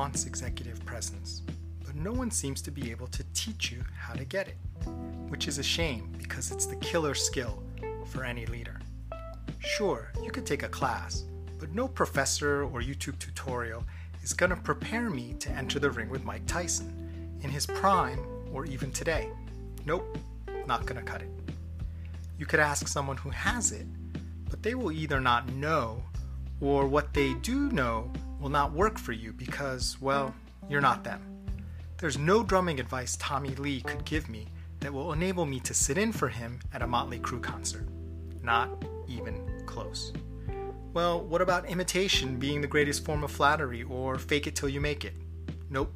Wants executive presence, but no one seems to be able to teach you how to get it, which is a shame because it's the killer skill for any leader. Sure, you could take a class, but no professor or YouTube tutorial is going to prepare me to enter the ring with Mike Tyson in his prime or even today. Nope, not going to cut it. You could ask someone who has it, but they will either not know or what they do know will not work for you because, well, you're not them. There's no drumming advice Tommy Lee could give me that will enable me to sit in for him at a Motley Crue concert. Not even close. Well, what about imitation being the greatest form of flattery or fake it till you make it? Nope.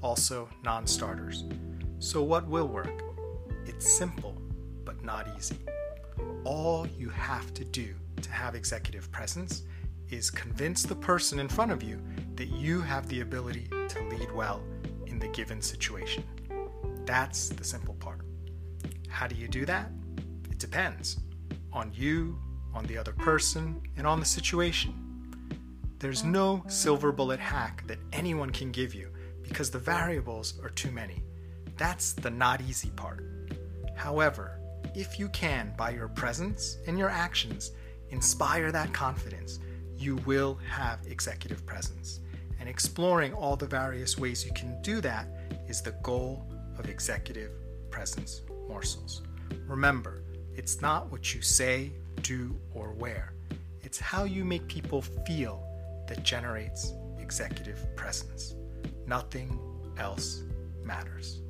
Also non starters. So, what will work? It's simple, but not easy. All you have to do to have executive presence is convince the person in front of you that you have the ability to lead well in the given situation. That's the simple part. How do you do that? It depends on you, on the other person, and on the situation. There's no silver bullet hack that anyone can give you because the variables are too many. That's the not easy part. However, if you can, by your presence and your actions, inspire that confidence, you will have executive presence. And exploring all the various ways you can do that is the goal of executive presence morsels. Remember, it's not what you say, do, or wear, it's how you make people feel that generates executive presence. Nothing else matters.